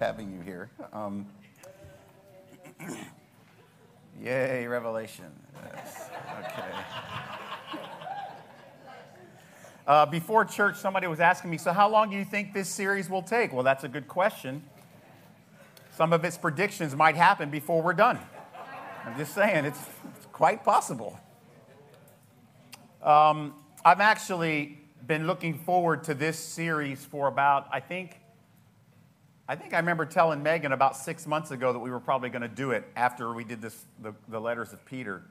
having you here. Um, yay, Revelation. Yes. Okay. Uh, before church, somebody was asking me, So, how long do you think this series will take? Well, that's a good question. Some of its predictions might happen before we're done. I'm just saying, it's, it's quite possible. Um, I've actually been looking forward to this series for about, I think, I think I remember telling Megan about six months ago that we were probably going to do it after we did this, the, the letters of Peter.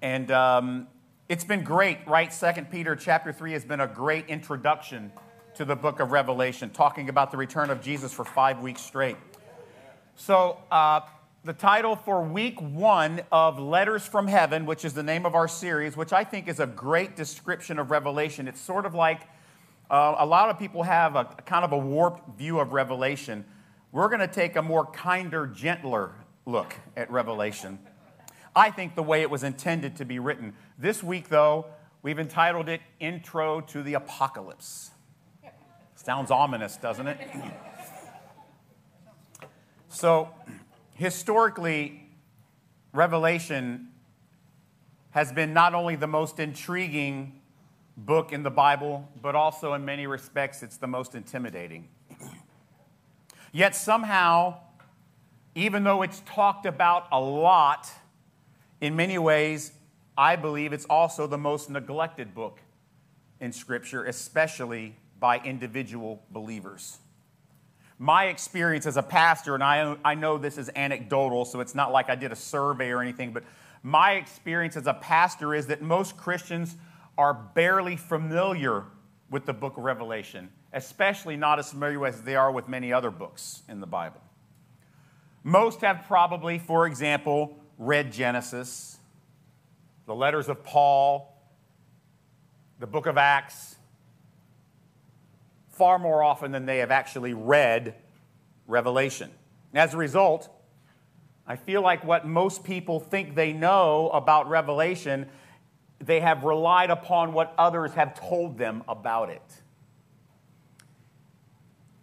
And um, it's been great, right? Second Peter chapter 3 has been a great introduction to the book of Revelation, talking about the return of Jesus for five weeks straight. So, uh, the title for week one of Letters from Heaven, which is the name of our series, which I think is a great description of Revelation. It's sort of like uh, a lot of people have a kind of a warped view of Revelation. We're going to take a more kinder, gentler look at Revelation. I think the way it was intended to be written. This week, though, we've entitled it Intro to the Apocalypse. Sounds ominous, doesn't it? so, historically, Revelation has been not only the most intriguing book in the Bible, but also in many respects, it's the most intimidating. Yet somehow, even though it's talked about a lot, in many ways, I believe it's also the most neglected book in Scripture, especially by individual believers. My experience as a pastor, and I, I know this is anecdotal, so it's not like I did a survey or anything, but my experience as a pastor is that most Christians are barely familiar with the book of Revelation, especially not as familiar as they are with many other books in the Bible. Most have probably, for example, read Genesis, the letters of Paul, the book of Acts, far more often than they have actually read Revelation. As a result, I feel like what most people think they know about Revelation they have relied upon what others have told them about it.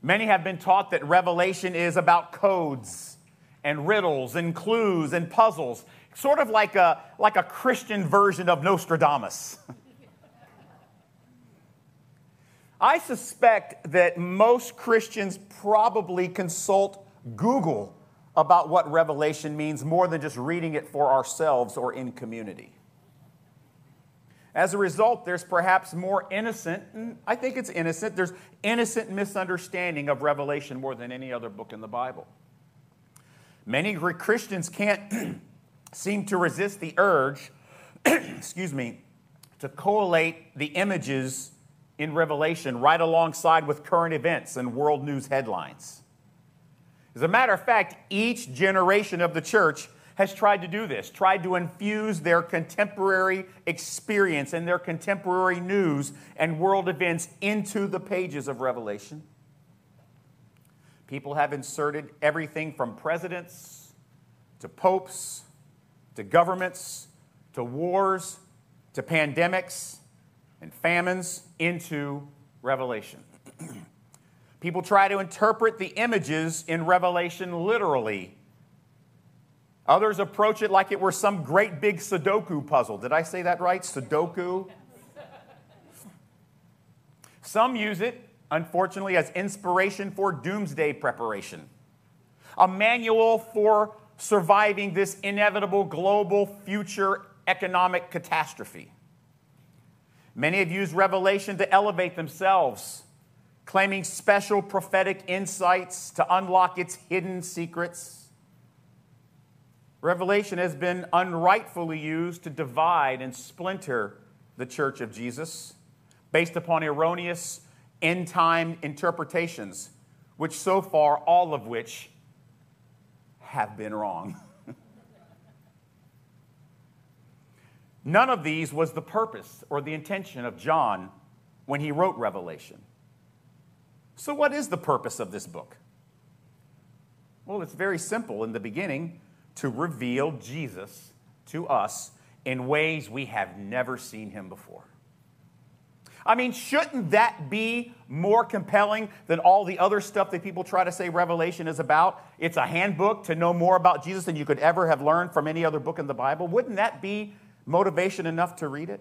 Many have been taught that Revelation is about codes and riddles and clues and puzzles, sort of like a, like a Christian version of Nostradamus. I suspect that most Christians probably consult Google about what Revelation means more than just reading it for ourselves or in community. As a result, there's perhaps more innocent, and I think it's innocent, there's innocent misunderstanding of Revelation more than any other book in the Bible. Many Christians can't seem to resist the urge, excuse me, to collate the images in Revelation right alongside with current events and world news headlines. As a matter of fact, each generation of the church has tried to do this, tried to infuse their contemporary experience and their contemporary news and world events into the pages of Revelation. People have inserted everything from presidents to popes to governments to wars to pandemics and famines into Revelation. People try to interpret the images in Revelation literally Others approach it like it were some great big Sudoku puzzle. Did I say that right? Sudoku? Some use it, unfortunately, as inspiration for doomsday preparation, a manual for surviving this inevitable global future economic catastrophe. Many have used Revelation to elevate themselves, claiming special prophetic insights to unlock its hidden secrets. Revelation has been unrightfully used to divide and splinter the church of Jesus based upon erroneous end time interpretations, which so far, all of which have been wrong. None of these was the purpose or the intention of John when he wrote Revelation. So, what is the purpose of this book? Well, it's very simple. In the beginning, to reveal Jesus to us in ways we have never seen him before. I mean, shouldn't that be more compelling than all the other stuff that people try to say Revelation is about? It's a handbook to know more about Jesus than you could ever have learned from any other book in the Bible. Wouldn't that be motivation enough to read it?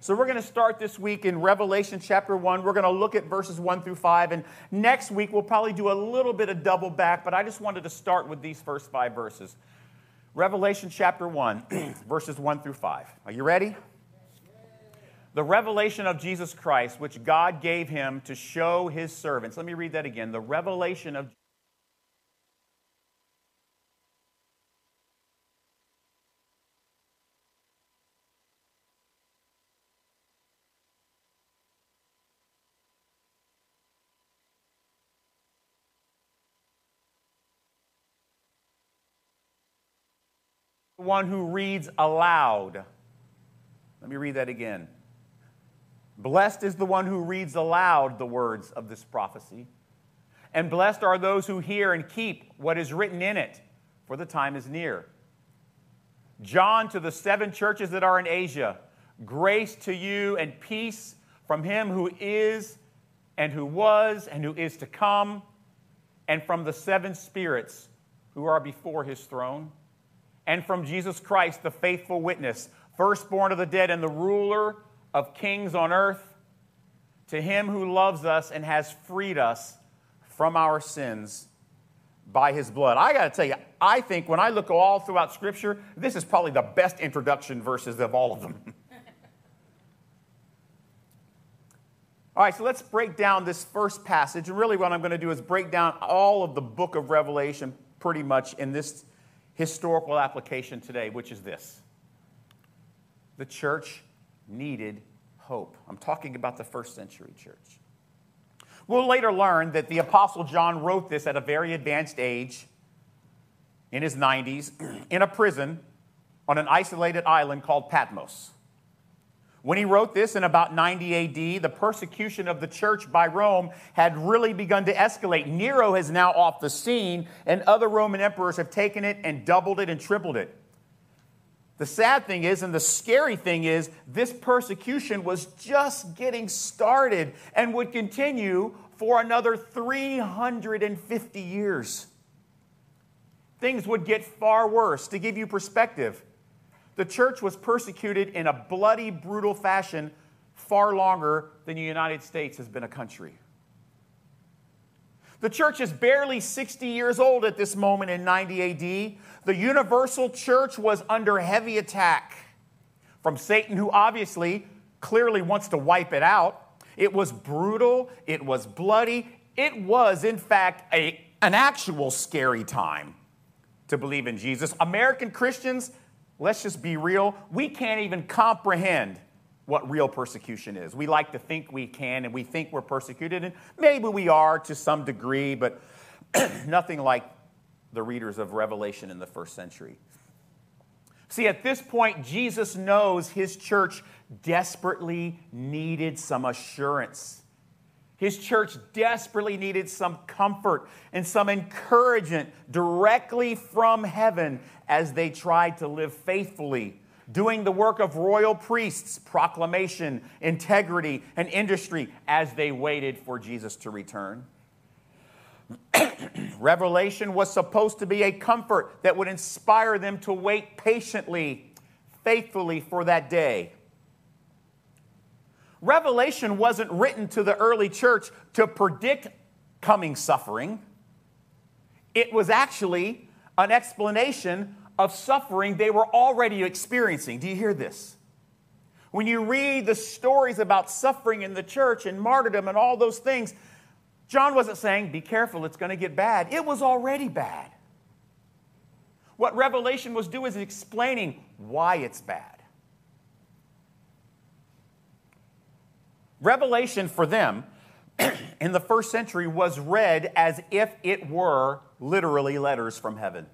So, we're going to start this week in Revelation chapter 1. We're going to look at verses 1 through 5. And next week, we'll probably do a little bit of double back, but I just wanted to start with these first five verses. Revelation chapter 1, verses 1 through 5. Are you ready? The revelation of Jesus Christ, which God gave him to show his servants. Let me read that again. The revelation of one who reads aloud. Let me read that again. Blessed is the one who reads aloud the words of this prophecy. And blessed are those who hear and keep what is written in it, for the time is near. John to the seven churches that are in Asia, grace to you and peace from him who is and who was and who is to come, and from the seven spirits who are before his throne and from Jesus Christ, the faithful witness, firstborn of the dead and the ruler of kings on earth, to him who loves us and has freed us from our sins by his blood. I got to tell you, I think when I look all throughout Scripture, this is probably the best introduction verses of all of them. all right, so let's break down this first passage. And really, what I'm going to do is break down all of the book of Revelation pretty much in this historical application today, which is this the church needed hope. I'm talking about the first century church. We'll later learn that the Apostle John wrote this at a very advanced age, in his 90s, in a prison on an isolated island called Patmos. When he wrote this in about 90 AD, the persecution of the church by Rome had really begun to escalate. Nero is now off the scene, and other Roman emperors have taken it and doubled it and tripled it. The sad thing is, and the scary thing is, this persecution was just getting started and would continue for another 350 years. Things would get far worse. To give you perspective, the church was persecuted in a bloody, brutal fashion far longer than the United States has been a country. The church is barely 60 years old at this moment in 90 AD. The universal church was under heavy attack from Satan, who obviously clearly wants to wipe it out. It was brutal, it was bloody, it was, in fact, a, an actual scary time to believe in Jesus. American Christians let's just be real, we can't even comprehend what real persecution is. We like to think we can and we think we're persecuted, and maybe we are to some degree, but nothing like the readers of Revelation in the first century. See, at this point, Jesus knows his church desperately needed some assurance. His church desperately needed some comfort and some encouragement directly from heaven as they tried to live faithfully, doing the work of royal priests, proclamation, integrity, and industry as they waited for Jesus to return. Revelation was supposed to be a comfort that would inspire them to wait patiently, faithfully for that day. Revelation wasn't written to the early church to predict coming suffering. It was actually an explanation of suffering they were already experiencing. Do you hear this? When you read the stories about suffering in the church and martyrdom and all those things, John wasn't saying, be careful, it's going to get bad. It was already bad. What Revelation was doing is explaining why it's bad. Revelation for them in the first century was read as if it were literally letters from heaven,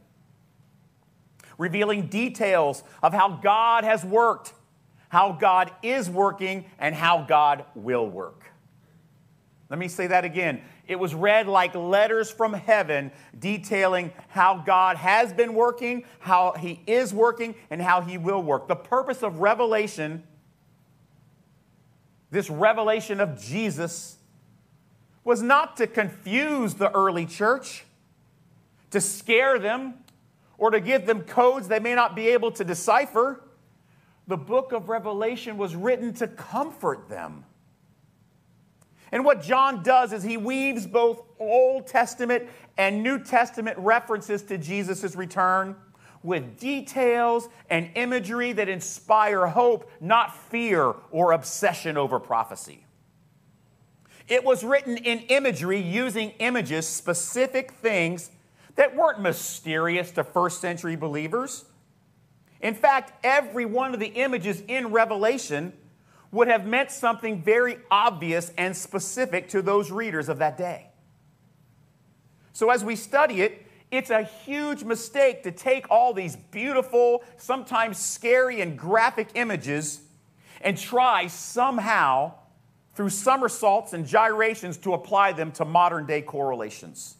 revealing details of how God has worked, how God is working, and how God will work. Let me say that again. It was read like letters from heaven detailing how God has been working, how He is working, and how He will work. The purpose of Revelation this revelation of Jesus, was not to confuse the early church, to scare them, or to give them codes they may not be able to decipher. The book of Revelation was written to comfort them. And what John does is he weaves both Old Testament and New Testament references to Jesus' return with details and imagery that inspire hope, not fear or obsession over prophecy. It was written in imagery using images, specific things that weren't mysterious to first century believers. In fact, every one of the images in Revelation would have meant something very obvious and specific to those readers of that day. So, as we study it, it's a huge mistake to take all these beautiful, sometimes scary and graphic images and try somehow, through somersaults and gyrations, to apply them to modern day correlations.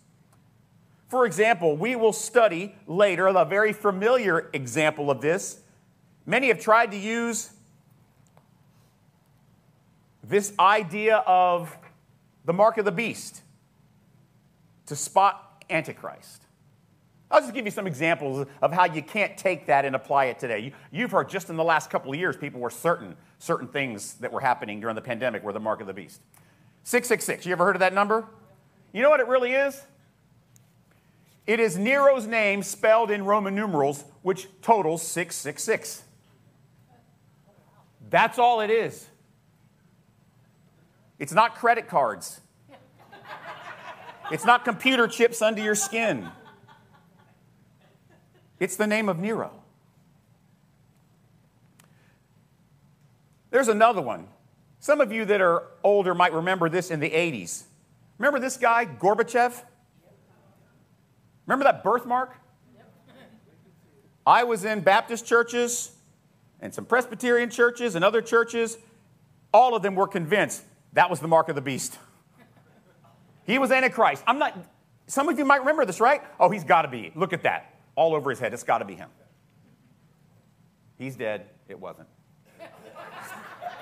For example, we will study later a very familiar example of this. Many have tried to use this idea of the mark of the beast to spot Antichrist. I'll just give you some examples of how you can't take that and apply it today. You, have heard just in the last couple of years, people were certain certain things that were happening during the pandemic were the mark of the beast. 666, you ever heard of that number? You know what it really is? It is Nero's name spelled in Roman numerals, which totals 666. That's all it is. It's not credit cards. It's not computer chips under your skin. It's the name of Nero. There's another one. Some of you that are older might remember this in the 80s. Remember this guy, Gorbachev? Remember that birthmark? I was in Baptist churches and some Presbyterian churches and other churches. All of them were convinced that was the mark of the beast. He was Antichrist. I'm not, some of you might remember this, right? Oh, he's got to be. Look at that. All over his head. It's got to be him. He's dead. It wasn't.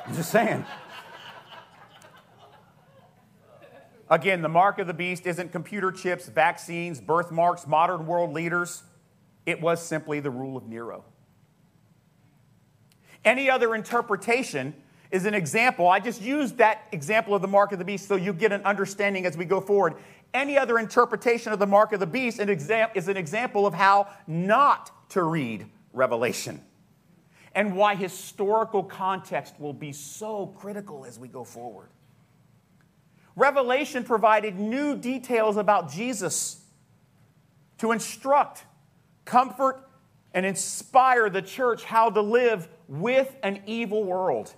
I'm just saying. Again, the mark of the beast isn't computer chips, vaccines, birthmarks, modern world leaders. It was simply the rule of Nero. Any other interpretation is an example. I just used that example of the mark of the beast so you get an understanding as we go forward. Any other interpretation of the mark of the beast is an example of how not to read Revelation and why historical context will be so critical as we go forward. Revelation provided new details about Jesus to instruct, comfort, and inspire the church how to live with an evil world.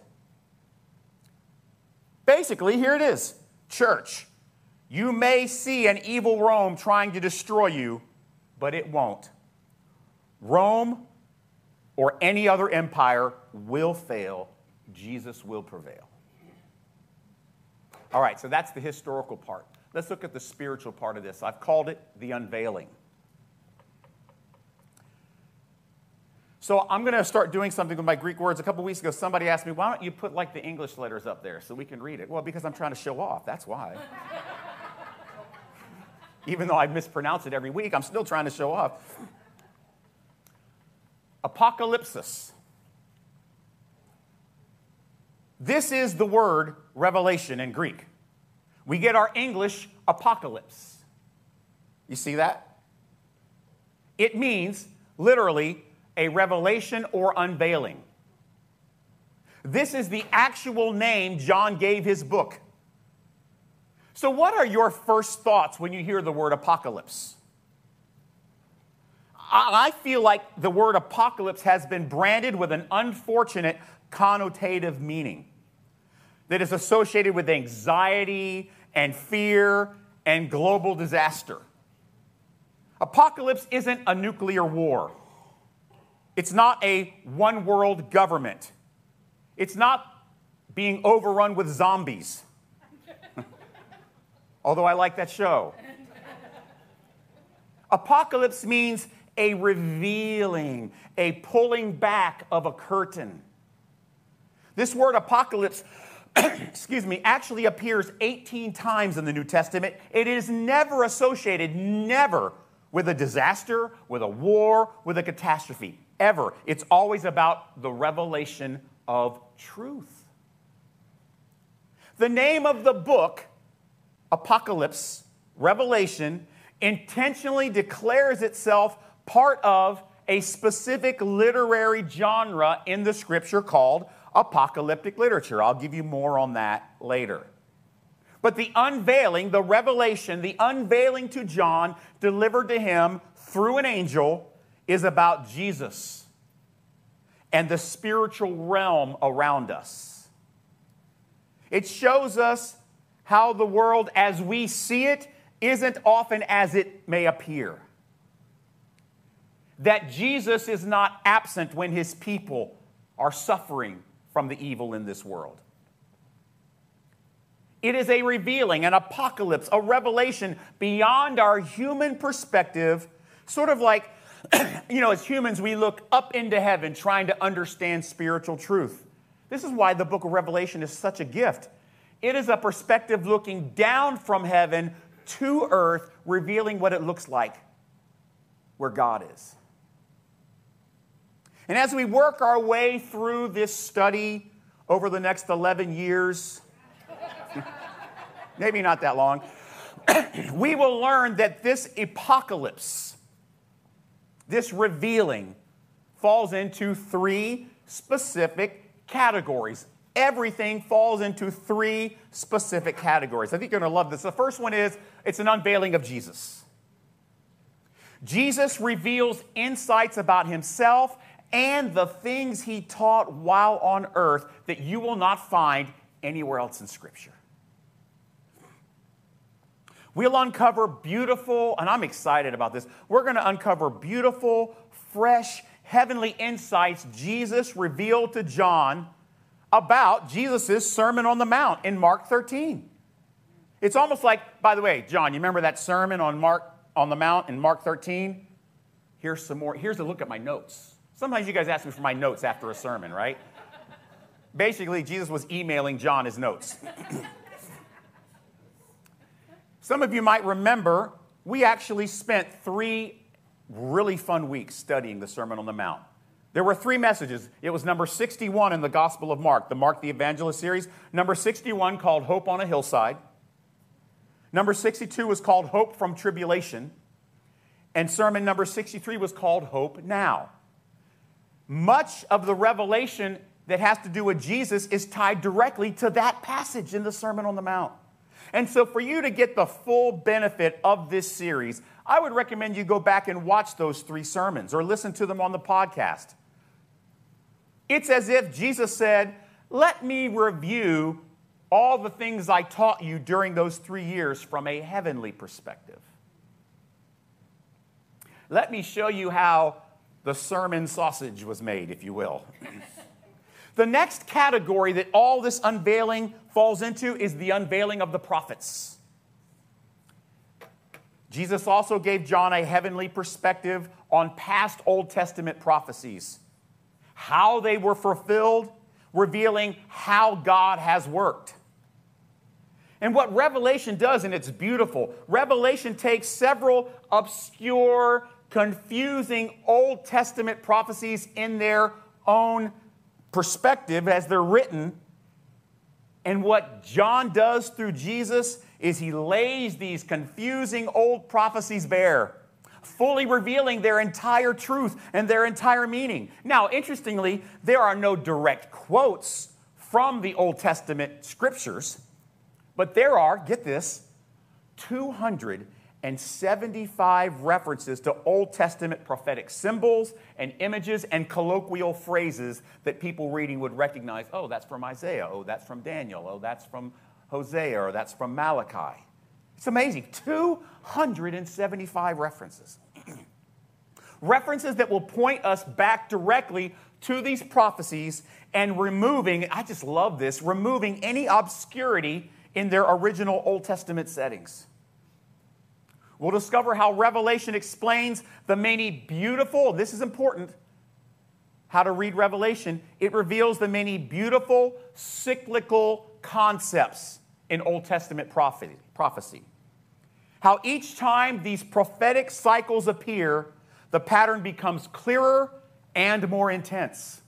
Basically, here it is Church, you may see an evil Rome trying to destroy you, but it won't. Rome or any other empire will fail, Jesus will prevail. All right, so that's the historical part. Let's look at the spiritual part of this. I've called it the unveiling. So I'm going to start doing something with my Greek words. A couple weeks ago, somebody asked me, why don't you put like the English letters up there so we can read it? Well, because I'm trying to show off. That's why. Even though I mispronounce it every week, I'm still trying to show off. Apocalypsis. This is the word revelation in Greek. We get our English apocalypse. You see that? It means literally a revelation or unveiling. This is the actual name John gave his book. So, what are your first thoughts when you hear the word apocalypse? I feel like the word apocalypse has been branded with an unfortunate connotative meaning that is associated with anxiety and fear and global disaster. Apocalypse isn't a nuclear war. It's not a one world government. It's not being overrun with zombies. Although I like that show. Apocalypse means a revealing, a pulling back of a curtain. This word apocalypse excuse me, actually appears 18 times in the New Testament. It is never associated, never, with a disaster, with a war, with a catastrophe. Ever. It's always about the revelation of truth. The name of the book, Apocalypse, Revelation, intentionally declares itself part of a specific literary genre in the scripture called apocalyptic literature. I'll give you more on that later. But the unveiling, the revelation, the unveiling to John delivered to him through an angel is about Jesus and the spiritual realm around us. It shows us how the world as we see it isn't often as it may appear. That Jesus is not absent when his people are suffering from the evil in this world. It is a revealing, an apocalypse, a revelation beyond our human perspective, sort of like, you know, as humans, we look up into heaven trying to understand spiritual truth. This is why the book of Revelation is such a gift. It is a perspective looking down from heaven to earth, revealing what it looks like where God is. And as we work our way through this study over the next 11 years, maybe not that long, we will learn that this apocalypse, this revealing, falls into three specific categories. Everything falls into three specific categories. I think you're going to love this. The first one is it's an unveiling of Jesus. Jesus reveals insights about himself and the things he taught while on earth that you will not find anywhere else in Scripture. We'll uncover beautiful, and I'm excited about this. We're going to uncover beautiful, fresh, heavenly insights Jesus revealed to John about Jesus' Sermon on the Mount in Mark 13. It's almost like, by the way, John, you remember that sermon on Mark on the Mount in Mark 13? Here's some more. Here's a look at my notes. Sometimes you guys ask me for my notes after a sermon, right? Basically, Jesus was emailing John his notes. Some of you might remember we actually spent three really fun weeks studying the Sermon on the Mount. There were three messages. It was number 61 in the Gospel of Mark, the Mark the Evangelist series. Number 61 called Hope on a Hillside. Number 62 was called Hope from Tribulation. And sermon number 63 was called Hope Now much of the revelation that has to do with Jesus is tied directly to that passage in the Sermon on the Mount. And so, for you to get the full benefit of this series, I would recommend you go back and watch those three sermons or listen to them on the podcast. It's as if Jesus said, Let me review all the things I taught you during those three years from a heavenly perspective. Let me show you how the sermon sausage was made, if you will. the next category that all this unveiling falls into is the unveiling of the prophets. Jesus also gave John a heavenly perspective on past Old Testament prophecies, how they were fulfilled, revealing how God has worked. And what Revelation does, and it's beautiful, Revelation takes several obscure confusing Old Testament prophecies in their own perspective as they're written. And what John does through Jesus is he lays these confusing old prophecies bare, fully revealing their entire truth and their entire meaning. Now, interestingly, there are no direct quotes from the Old Testament scriptures, but there are, get this, 200 and 75 references to Old Testament prophetic symbols and images and colloquial phrases that people reading would recognize. Oh, that's from Isaiah. Oh, that's from Daniel. Oh, that's from Hosea or that's from Malachi. It's amazing. 275 references. references that will point us back directly to these prophecies and removing, I just love this, removing any obscurity in their original Old Testament settings. We'll discover how Revelation explains the many beautiful, this is important, how to read Revelation. It reveals the many beautiful cyclical concepts in Old Testament prophecy. How each time these prophetic cycles appear, the pattern becomes clearer and more intense.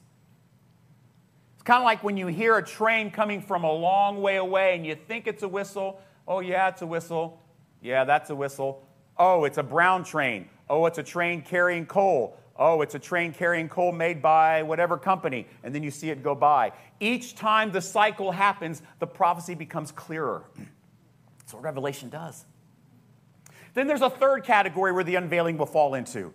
It's kind of like when you hear a train coming from a long way away and you think it's a whistle. Oh, yeah, it's a whistle. Yeah, that's a whistle. Oh, it's a brown train. Oh, it's a train carrying coal. Oh, it's a train carrying coal made by whatever company. And then you see it go by. Each time the cycle happens, the prophecy becomes clearer. That's what Revelation does. Then there's a third category where the unveiling will fall into.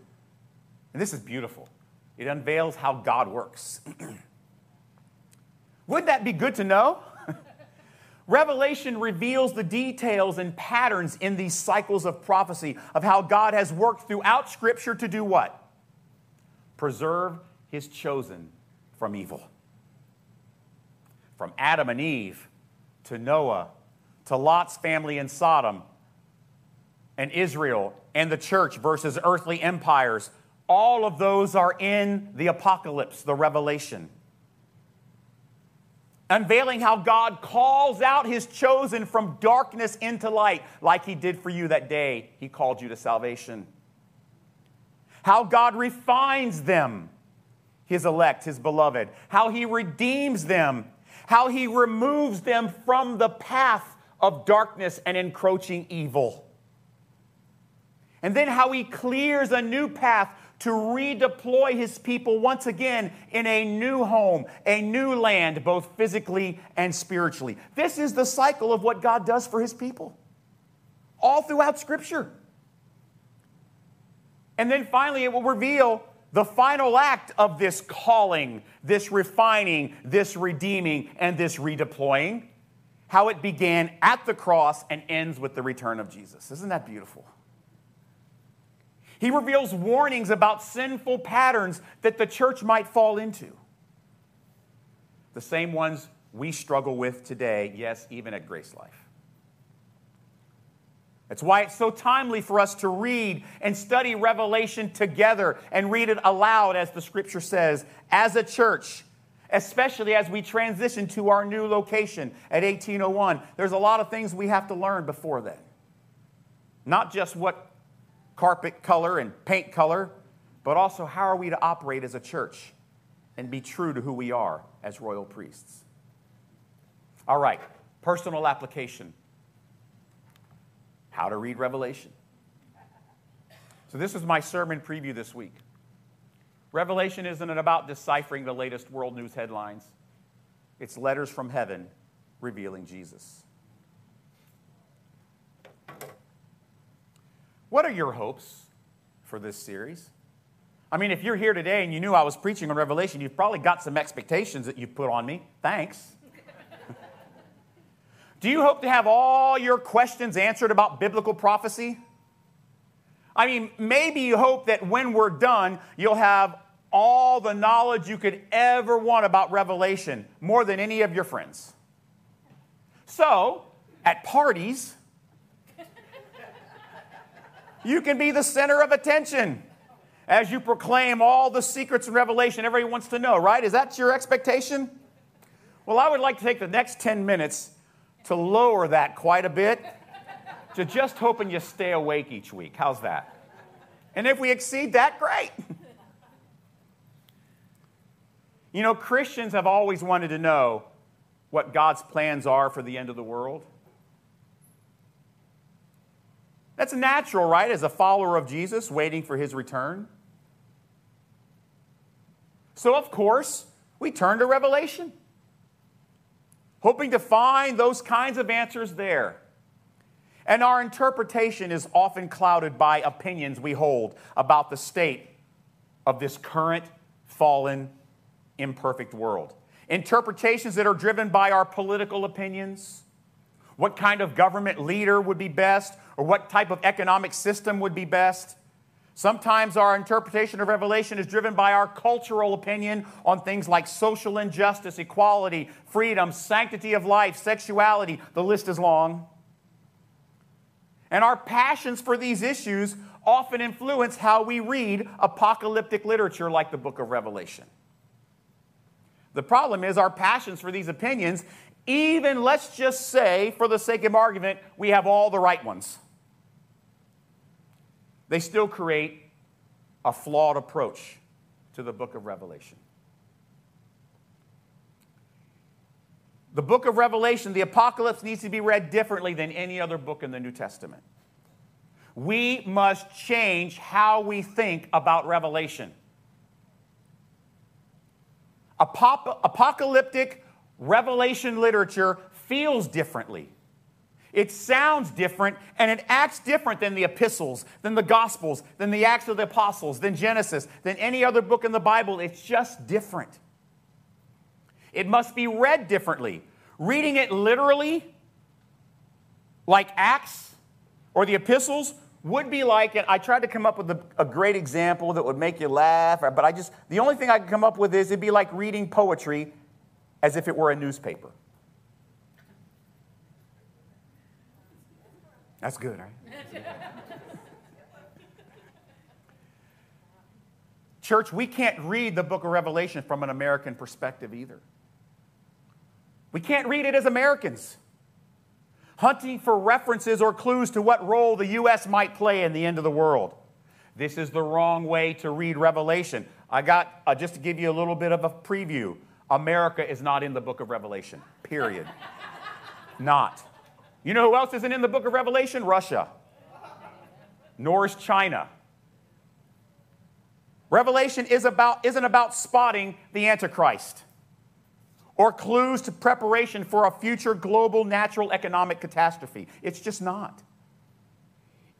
And this is beautiful. It unveils how God works. Wouldn't that be good to know? Revelation reveals the details and patterns in these cycles of prophecy of how God has worked throughout Scripture to do what? Preserve his chosen from evil. From Adam and Eve to Noah to Lot's family in Sodom and Israel and the church versus earthly empires, all of those are in the apocalypse, the revelation. Unveiling how God calls out his chosen from darkness into light, like he did for you that day he called you to salvation. How God refines them, his elect, his beloved. How he redeems them. How he removes them from the path of darkness and encroaching evil and then how he clears a new path to redeploy his people once again in a new home, a new land, both physically and spiritually. This is the cycle of what God does for his people, all throughout Scripture. And then finally, it will reveal the final act of this calling, this refining, this redeeming, and this redeploying, how it began at the cross and ends with the return of Jesus. Isn't that beautiful? He reveals warnings about sinful patterns that the church might fall into. The same ones we struggle with today, yes, even at Grace Life. That's why it's so timely for us to read and study Revelation together and read it aloud, as the scripture says, as a church, especially as we transition to our new location at 1801. There's a lot of things we have to learn before then. Not just what carpet color and paint color, but also how are we to operate as a church and be true to who we are as royal priests. All right, personal application. How to read Revelation. So, this is my sermon preview this week. Revelation isn't about deciphering the latest world news headlines, it's letters from heaven revealing Jesus. What are your hopes for this series? I mean, if you're here today and you knew I was preaching on Revelation, you've probably got some expectations that you've put on me. Thanks. Do you hope to have all your questions answered about biblical prophecy? I mean, maybe you hope that when we're done, you'll have all the knowledge you could ever want about Revelation, more than any of your friends. So, at parties, you can be the center of attention as you proclaim all the secrets and revelation everybody wants to know, right? Is that your expectation? Well, I would like to take the next 10 minutes to lower that quite a bit to just hoping you stay awake each week. How's that? And if we exceed that, great. You know, Christians have always wanted to know what God's plans are for the end of the world. That's natural, right? As a follower of Jesus, waiting for his return. So, of course, we turn to Revelation, hoping to find those kinds of answers there. And our interpretation is often clouded by opinions we hold about the state of this current, fallen, imperfect world. Interpretations that are driven by our political opinions, what kind of government leader would be best, or what type of economic system would be best. Sometimes our interpretation of Revelation is driven by our cultural opinion on things like social injustice, equality, freedom, sanctity of life, sexuality. The list is long. And our passions for these issues often influence how we read apocalyptic literature like the book of Revelation. The problem is our passions for these opinions even let's just say, for the sake of argument, we have all the right ones, they still create a flawed approach to the book of Revelation. The book of Revelation, the apocalypse, needs to be read differently than any other book in the New Testament. We must change how we think about Revelation. Apop- apocalyptic Revelation literature feels differently. It sounds different and it acts different than the epistles, than the gospels, than the Acts of the Apostles, than Genesis, than any other book in the Bible. It's just different. It must be read differently. Reading it literally, like Acts or the epistles, would be like it. I tried to come up with a, a, great example that would make you laugh, but I just, the only thing I could come up with is it'd be like reading poetry as if it were a newspaper. That's good, right? Church, we can't read the book of Revelation from an American perspective either. We can't read it as Americans, hunting for references or clues to what role the U.S. might play in the end of the world. This is the wrong way to read Revelation. I got, uh, just to give you a little bit of a preview, America is not in the book of Revelation, period. not. You know who else isn't in the book of Revelation? Russia. Nor is China. Revelation is about, isn't about spotting the Antichrist or clues to preparation for a future global natural economic catastrophe. It's just not.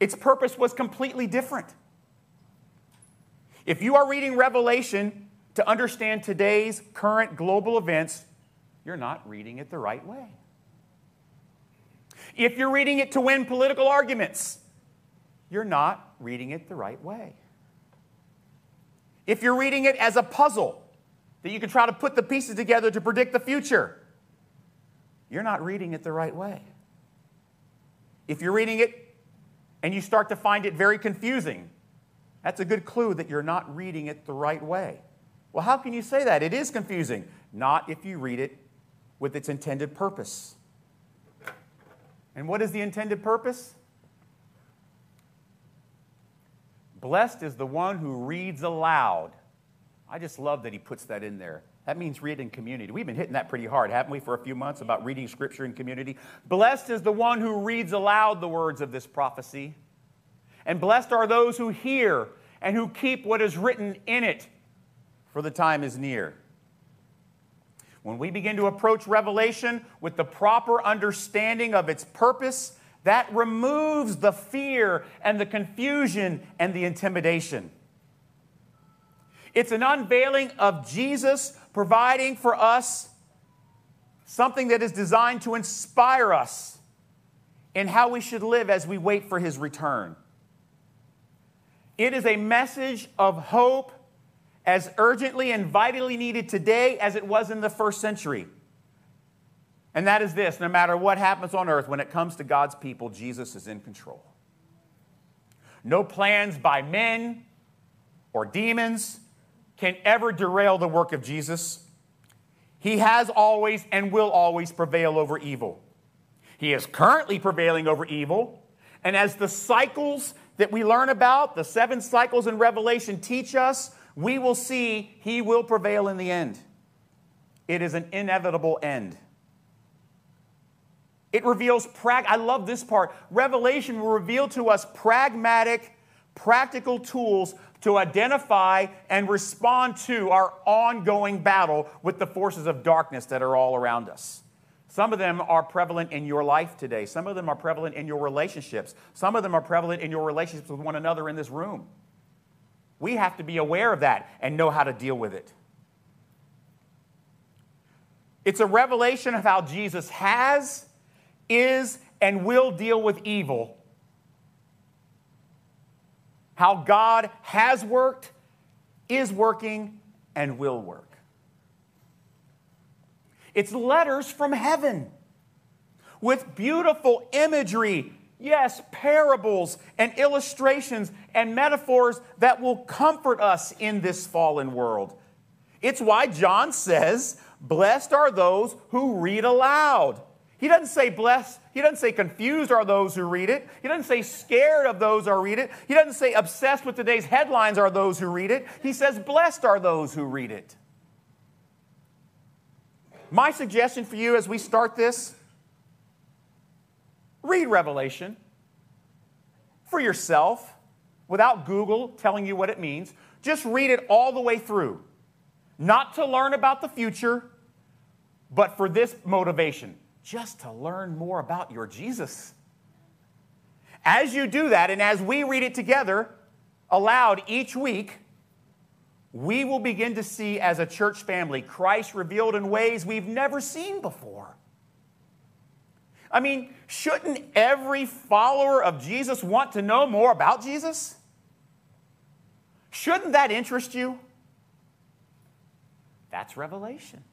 Its purpose was completely different. If you are reading Revelation to understand today's current global events, you're not reading it the right way. If you're reading it to win political arguments, you're not reading it the right way. If you're reading it as a puzzle that you can try to put the pieces together to predict the future, you're not reading it the right way. If you're reading it and you start to find it very confusing, that's a good clue that you're not reading it the right way. Well, how can you say that? It is confusing. Not if you read it with its intended purpose. And what is the intended purpose? Blessed is the one who reads aloud. I just love that he puts that in there. That means read in community. We've been hitting that pretty hard, haven't we, for a few months about reading scripture in community? Blessed is the one who reads aloud the words of this prophecy. And blessed are those who hear and who keep what is written in it, for the time is near. When we begin to approach Revelation with the proper understanding of its purpose, that removes the fear and the confusion and the intimidation. It's an unveiling of Jesus providing for us something that is designed to inspire us in how we should live as we wait for his return. It is a message of hope as urgently and vitally needed today as it was in the first century. And that is this no matter what happens on earth, when it comes to God's people, Jesus is in control. No plans by men or demons can ever derail the work of Jesus. He has always and will always prevail over evil. He is currently prevailing over evil. And as the cycles that we learn about, the seven cycles in Revelation teach us, we will see he will prevail in the end. It is an inevitable end. It reveals, prag- I love this part. Revelation will reveal to us pragmatic, practical tools to identify and respond to our ongoing battle with the forces of darkness that are all around us. Some of them are prevalent in your life today. Some of them are prevalent in your relationships. Some of them are prevalent in your relationships with one another in this room. We have to be aware of that and know how to deal with it. It's a revelation of how Jesus has, is, and will deal with evil. How God has worked, is working, and will work. It's letters from heaven with beautiful imagery Yes, parables and illustrations and metaphors that will comfort us in this fallen world. It's why John says, Blessed are those who read aloud. He doesn't say blessed, he doesn't say confused are those who read it. He doesn't say scared of those who read it. He doesn't say obsessed with today's headlines are those who read it. He says blessed are those who read it. My suggestion for you as we start this read Revelation for yourself without Google telling you what it means. Just read it all the way through. Not to learn about the future, but for this motivation just to learn more about your Jesus. As you do that, and as we read it together aloud each week, we will begin to see as a church family Christ revealed in ways we've never seen before. I mean, shouldn't every follower of Jesus want to know more about Jesus? Shouldn't that interest you? That's revelation.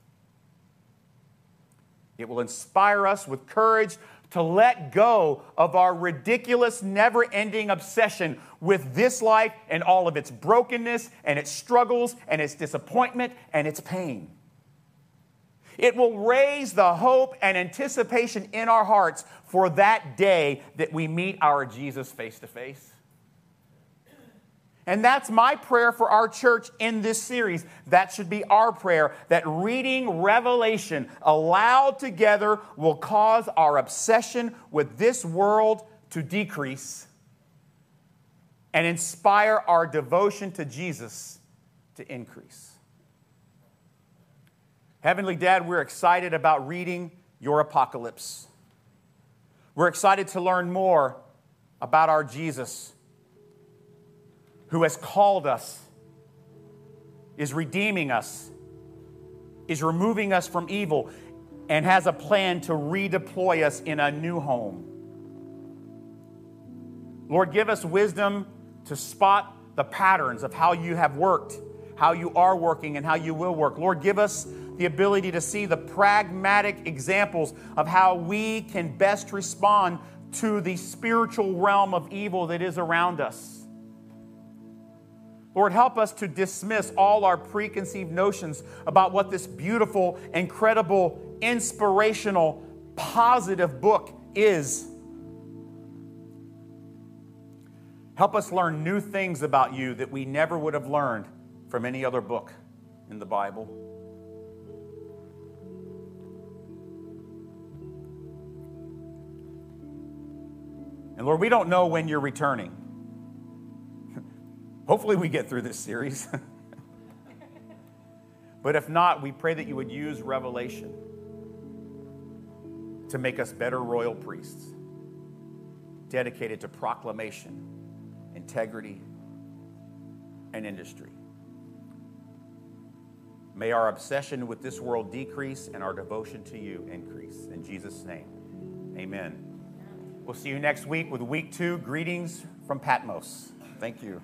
It will inspire us with courage to let go of our ridiculous, never ending obsession with this life and all of its brokenness and its struggles and its disappointment and its pain. It will raise the hope and anticipation in our hearts for that day that we meet our Jesus face to face. And that's my prayer for our church in this series. That should be our prayer that reading Revelation aloud together will cause our obsession with this world to decrease and inspire our devotion to Jesus to increase. Heavenly Dad, we're excited about reading your apocalypse. We're excited to learn more about our Jesus who has called us, is redeeming us, is removing us from evil, and has a plan to redeploy us in a new home. Lord, give us wisdom to spot the patterns of how you have worked, how you are working, and how you will work. Lord, give us the ability to see the pragmatic examples of how we can best respond to the spiritual realm of evil that is around us. Lord, help us to dismiss all our preconceived notions about what this beautiful, incredible, inspirational, positive book is. Help us learn new things about you that we never would have learned from any other book in the Bible. And Lord, we don't know when you're returning. Hopefully, we get through this series. but if not, we pray that you would use revelation to make us better royal priests, dedicated to proclamation, integrity, and industry. May our obsession with this world decrease and our devotion to you increase. In Jesus' name, amen. We'll see you next week with week two greetings from Patmos. Thank you.